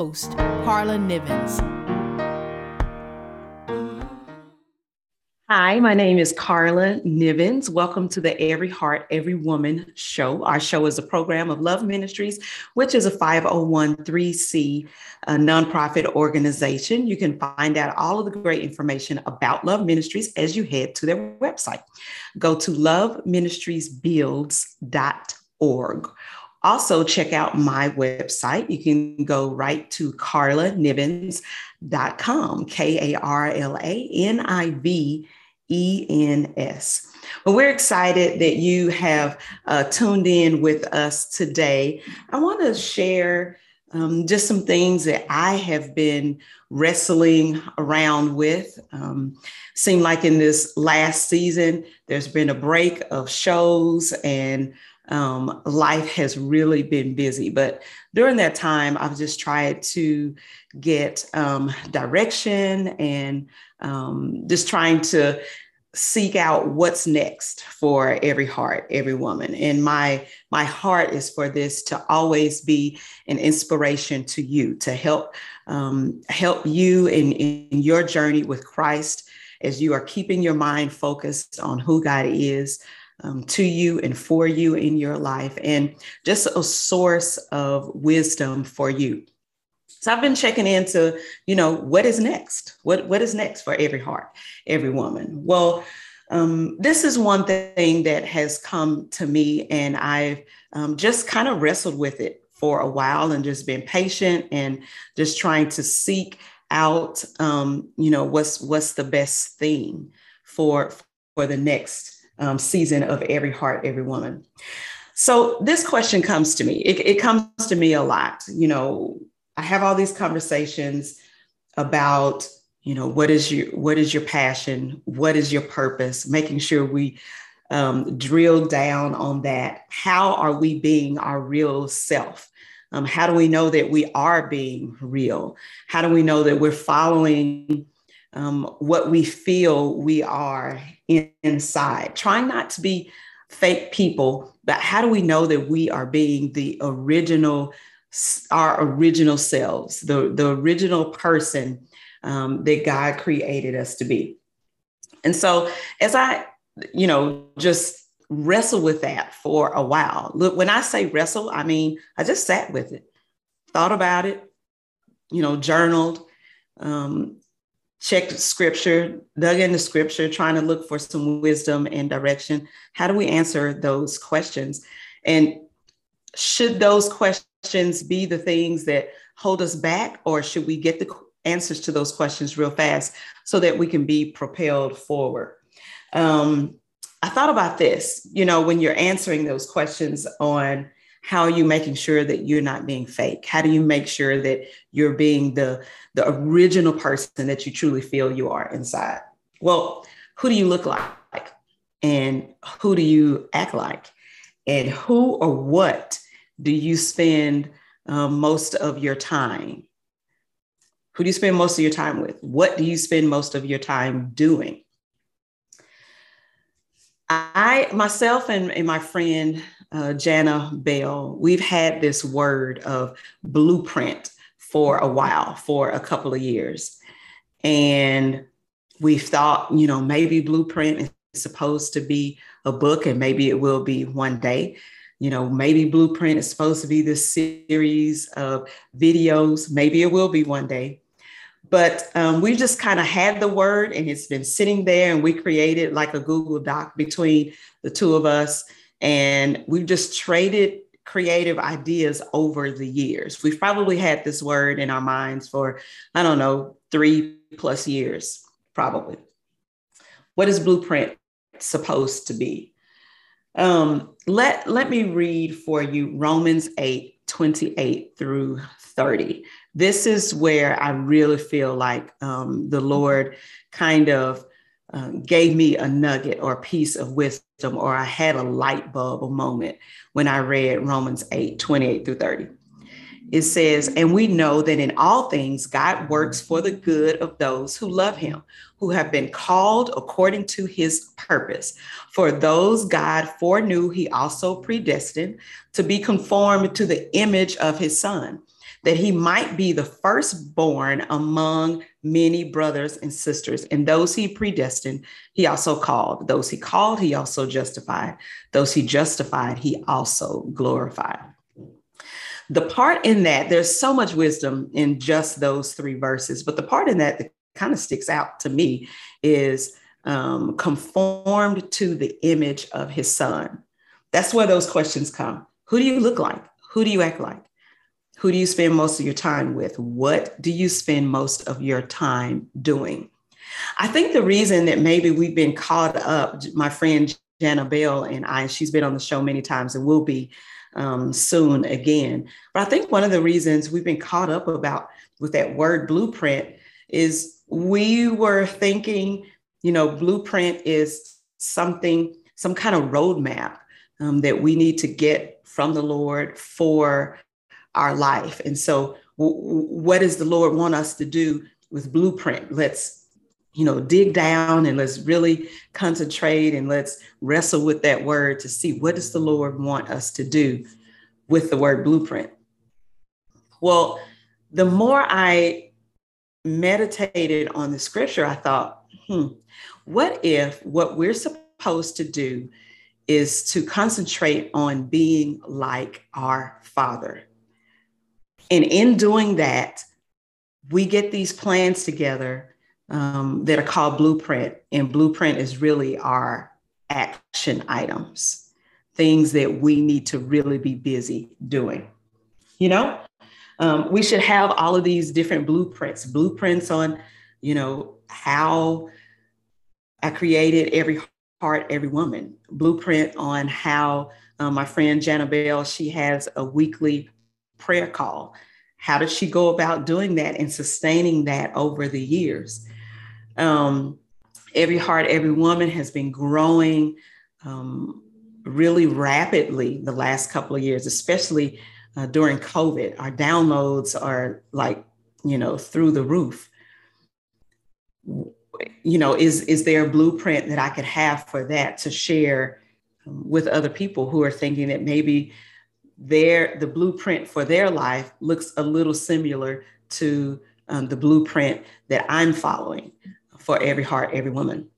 host, Karla Nivens. Hi, my name is Karla Nivens. Welcome to the Every Heart, Every Woman show. Our show is a program of Love Ministries, which is a 501c a uh, nonprofit organization. You can find out all of the great information about Love Ministries as you head to their website. Go to loveministriesbuilds.org. Also, check out my website. You can go right to karlanivens.com, K A R L A N I V ENS. Well, we're excited that you have uh, tuned in with us today. I want to share um, just some things that I have been wrestling around with. Um, seemed like in this last season, there's been a break of shows and um, life has really been busy. But during that time, I've just tried to get um, direction and um, just trying to seek out what's next for every heart every woman and my my heart is for this to always be an inspiration to you to help um, help you in, in your journey with christ as you are keeping your mind focused on who god is um, to you and for you in your life and just a source of wisdom for you so I've been checking into, you know, what is next? What what is next for every heart, every woman? Well, um, this is one thing that has come to me, and I've um, just kind of wrestled with it for a while, and just been patient and just trying to seek out, um, you know, what's what's the best thing for for the next um, season of every heart, every woman. So this question comes to me. It, it comes to me a lot. You know, I have all these conversations about you know what is your what is your passion what is your purpose making sure we um, drill down on that how are we being our real self um, how do we know that we are being real how do we know that we're following um, what we feel we are in, inside trying not to be fake people but how do we know that we are being the original our original selves, the, the original person um, that God created us to be. And so, as I, you know, just wrestle with that for a while. Look, when I say wrestle, I mean, I just sat with it, thought about it, you know, journaled, um, checked scripture, dug into scripture, trying to look for some wisdom and direction. How do we answer those questions? And should those questions be the things that hold us back, or should we get the answers to those questions real fast so that we can be propelled forward? Um, I thought about this, you know, when you're answering those questions on how are you making sure that you're not being fake? How do you make sure that you're being the, the original person that you truly feel you are inside? Well, who do you look like? And who do you act like? and who or what do you spend um, most of your time? Who do you spend most of your time with? What do you spend most of your time doing? I, myself, and, and my friend uh, Jana Bell, we've had this word of blueprint for a while, for a couple of years. And we've thought, you know, maybe blueprint is supposed to be a book, and maybe it will be one day. You know, maybe Blueprint is supposed to be this series of videos. Maybe it will be one day. But um, we just kind of had the word and it's been sitting there, and we created like a Google Doc between the two of us. And we've just traded creative ideas over the years. We've probably had this word in our minds for, I don't know, three plus years, probably. What is blueprint? supposed to be. Um, let, let me read for you Romans 8 28 through 30. This is where I really feel like um, the Lord kind of uh, gave me a nugget or a piece of wisdom, or I had a light bulb a moment when I read Romans 8 28 through 30 it says, And we know that in all things God works for the good of those who love him, who have been called according to his purpose. For those God foreknew, he also predestined to be conformed to the image of his son, that he might be the firstborn among many brothers and sisters. And those he predestined, he also called. Those he called, he also justified. Those he justified, he also glorified. The part in that, there's so much wisdom in just those three verses, but the part in that that kind of sticks out to me is um, conformed to the image of his son. That's where those questions come. Who do you look like? Who do you act like? Who do you spend most of your time with? What do you spend most of your time doing? I think the reason that maybe we've been caught up, my friend Jana Bell and I, she's been on the show many times and will be um, soon again. But I think one of the reasons we've been caught up about with that word blueprint is we were thinking, you know, blueprint is something, some kind of roadmap um, that we need to get from the Lord for our life. And so, w- what does the Lord want us to do with blueprint? Let's, you know, dig down and let's really concentrate and let's wrestle with that word to see what does the Lord want us to do with the word blueprint. Well, the more I meditated on the scripture, I thought, hmm, what if what we're supposed to do is to concentrate on being like our Father? And in doing that, we get these plans together um, that are called blueprint. And blueprint is really our action items, things that we need to really be busy doing. You know, um, we should have all of these different blueprints, blueprints on, you know, how I created every heart, every woman, blueprint on how um, my friend Jana Bell, she has a weekly prayer call. How did she go about doing that and sustaining that over the years? Um, every Heart, Every Woman has been growing um, really rapidly the last couple of years, especially uh, during COVID. Our downloads are like, you know, through the roof. You know, is is there a blueprint that I could have for that to share um, with other people who are thinking that maybe their the blueprint for their life looks a little similar to um, the blueprint that I'm following for every heart, every woman.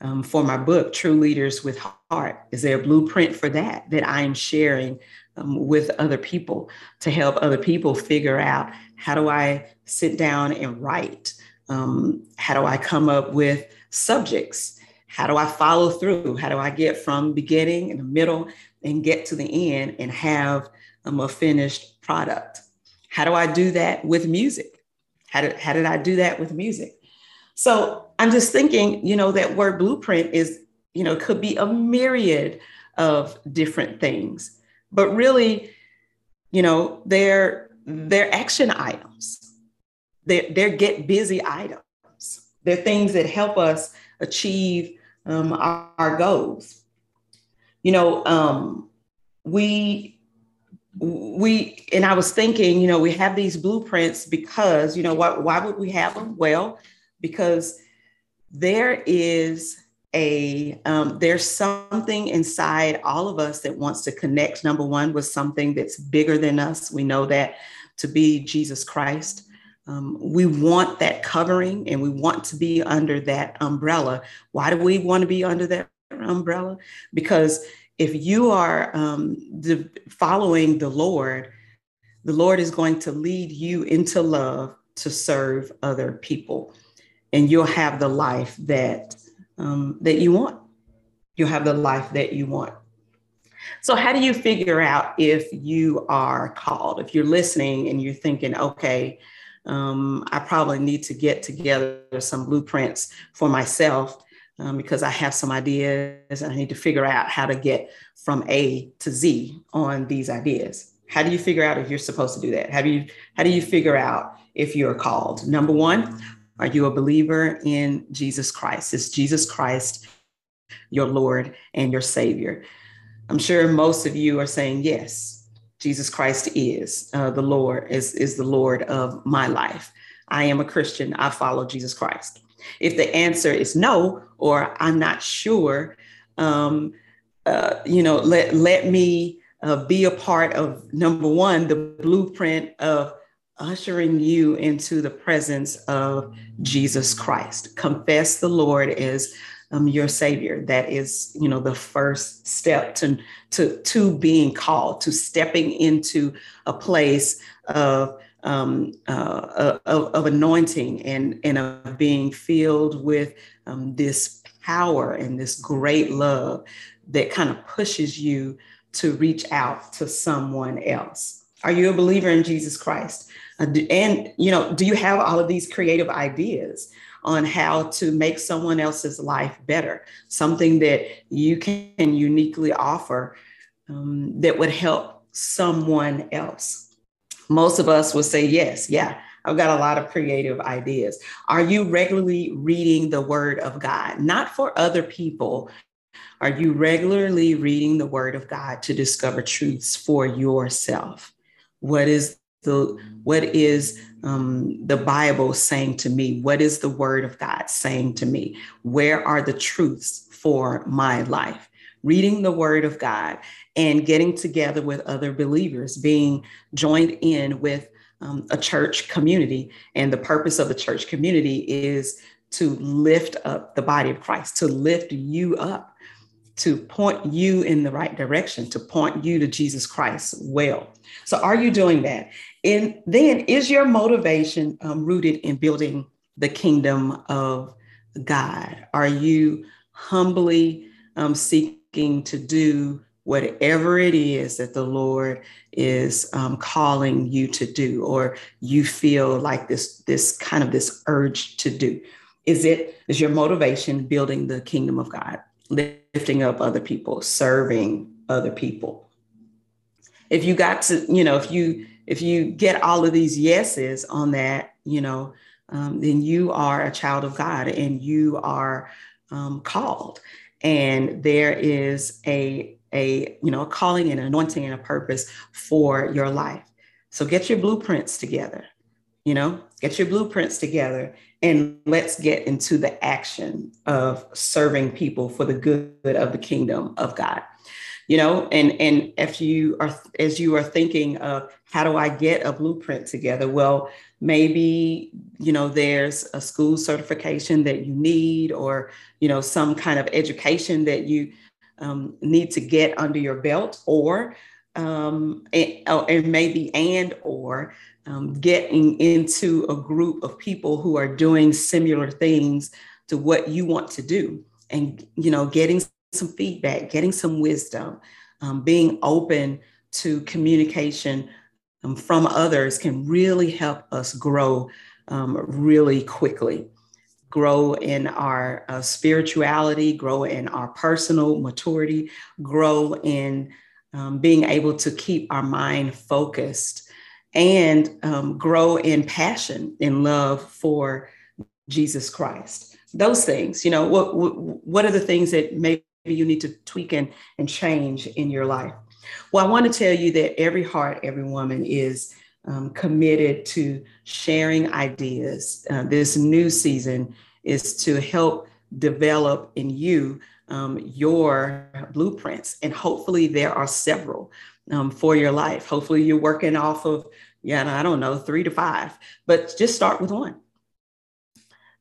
Um, for my book, True Leaders with Heart, is there a blueprint for that that I am sharing um, with other people to help other people figure out how do I sit down and write? Um, how do I come up with subjects? How do I follow through? How do I get from beginning and the middle and get to the end and have um, a finished product. How do I do that with music? How did, how did I do that with music? So I'm just thinking, you know, that word blueprint is, you know, could be a myriad of different things, but really, you know, they're they're action items. They're, they're get busy items. They're things that help us achieve um, our, our goals you know, um, we we and I was thinking, you know, we have these blueprints because, you know, why, why would we have them? Well, because there is a um, there's something inside all of us that wants to connect number one with something that's bigger than us. We know that to be jesus christ. Um, we want that covering and we want to be under that umbrella. Why do we want to be under that umbrella because if you are um, the, following the Lord, the Lord is going to lead you into love to serve other people, and you'll have the life that um, that you want. You'll have the life that you want. So, how do you figure out if you are called? If you're listening and you're thinking, okay, um, I probably need to get together some blueprints for myself um, because I have some ideas and I need to figure out how to get from A to Z on these ideas. How do you figure out if you're supposed to do that? How do you how do you figure out if you're called? Number one, are you a believer in Jesus Christ? Is Jesus Christ your Lord and your Savior? I'm sure most of you are saying yes. Jesus Christ is uh, the Lord, is, is the Lord of my life. I am a Christian. I follow Jesus Christ. If the answer is no, or I'm not sure, um, uh, you know, let, let me uh, be a part of number one, the blueprint of ushering you into the presence of Jesus Christ. Confess the Lord as um, your Savior. That is, you know, the first step to, to, to being called, to stepping into a place of um, uh, of, of, anointing and, and of being filled with um, this power and this great love that kind of pushes you to reach out to someone else. Are you a believer in Jesus Christ? Uh, and you know, do you have all of these creative ideas on how to make someone else's life better? Something that you can uniquely offer um, that would help someone else. Most of us would say yes, yeah. I've got a lot of creative ideas. Are you regularly reading the Word of God? Not for other people. Are you regularly reading the Word of God to discover truths for yourself? What is the what is um, the Bible saying to me? What is the Word of God saying to me? Where are the truths for my life? Reading the Word of God and getting together with other believers, being joined in with um, a church community. And the purpose of the church community is to lift up the body of Christ, to lift you up, to point you in the right direction, to point you to Jesus Christ well. So, are you doing that? And then, is your motivation um, rooted in building the kingdom of God? Are you humbly um, seeking to do whatever it is that the Lord is um, calling you to do, or you feel like this this kind of this urge to do? Is it is your motivation building the kingdom of God, lifting up other people, serving other people? If you got to, you know, if you if you get all of these yeses on that, you know, um, then you are a child of God and you are um, called. And there is a a you know a calling and an anointing and a purpose for your life. So get your blueprints together. You know, get your blueprints together and let's get into the action of serving people for the good of the kingdom of God you know and and if you are as you are thinking of how do i get a blueprint together? Well maybe you know there's a school certification that you need or you know some kind of education that you um, need to get under your belt or um, and, oh, and maybe and or um, getting into a group of people who are doing similar things to what you want to do and you know getting some feedback, getting some wisdom, um, being open to communication um, from others can really help us grow um, really quickly. Grow in our uh, spirituality, grow in our personal maturity, grow in um, being able to keep our mind focused, and um, grow in passion and love for Jesus Christ. Those things, you know, what, what, are the things that maybe you need to tweak and, and change in your life. Well, I want to tell you that every heart, every woman is um, committed to sharing ideas. Uh, this new season is to help develop in you um, your blueprints. And hopefully, there are several um, for your life. Hopefully, you're working off of, yeah, I don't know, three to five, but just start with one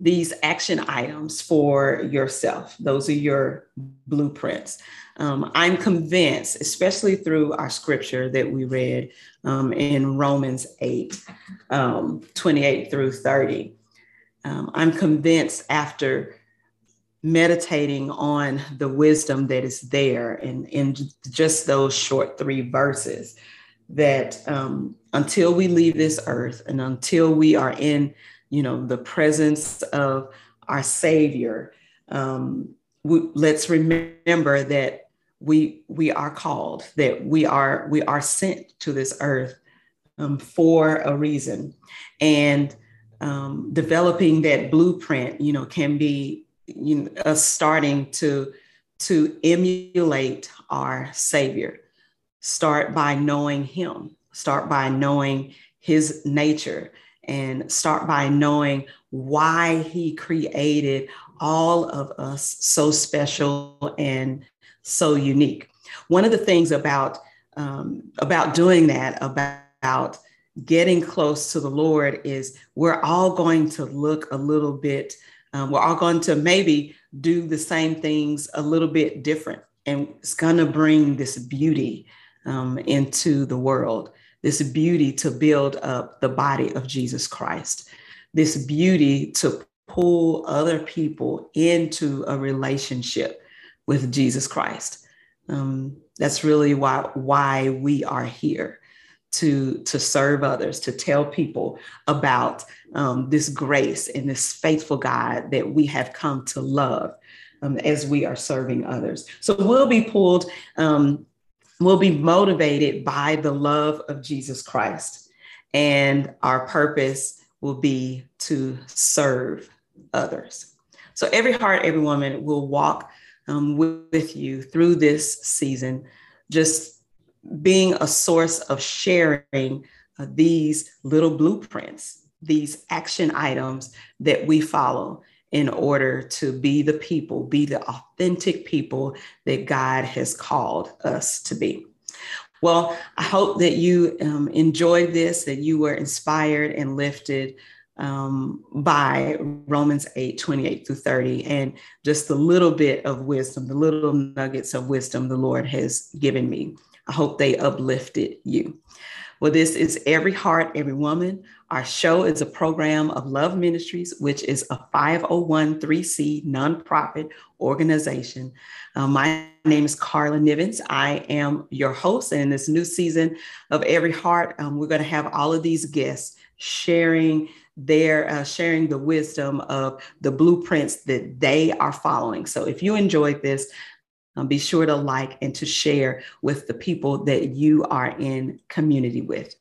these action items for yourself. Those are your blueprints. Um, I'm convinced, especially through our scripture that we read um, in Romans 8, um, 28 through 30. Um, I'm convinced after meditating on the wisdom that is there in, in just those short three verses that um, until we leave this earth and until we are in you know, the presence of our Savior, um, we, let's remember that we we are called, that we are we are sent to this earth um, for a reason, and um, developing that blueprint, you know, can be you know, us starting to to emulate our Savior. Start by knowing Him. Start by knowing His nature and start by knowing why he created all of us so special and so unique. One of the things about um, about doing that, about getting close to the Lord is we're all going to look a little bit, um, we're all going to maybe do the same things a little bit different. And it's going to bring this beauty um, into the world, this beauty to build up the body of Jesus Christ, this beauty to pull other people into a relationship with Jesus Christ. Um, that's really why why we are here to to serve others, to tell people about um, this grace and this faithful God that we have come to love um, as we are serving others. So we'll be pulled, um, we'll be motivated by the love of Jesus Christ, and our purpose will be to serve others. So every heart, every woman will walk um, with you through this season, just being a source of sharing uh, these little blueprints, these action items that we follow in order to be the people, be the authentic people that God has called us to be. Well, I hope that you um, enjoyed this, that you were inspired and lifted um, by Romans 8 28 through 30, and just the little bit of wisdom, the little nuggets of wisdom the Lord has given me. I hope they uplifted you. Well, this is Every Heart, Every Woman. Our show is a program of Love Ministries, which is a 501c nonprofit organization. Uh, my name is Karla Nivens. I am your host. And in this new season of Every Heart, um, we're going to have all of these guests sharing their uh, sharing the wisdom of the blueprints that they are following. So if you enjoyed this, um, be sure to like and to share with the people that you are in community with.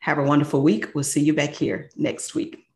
Have a wonderful week. We'll see you back here next week.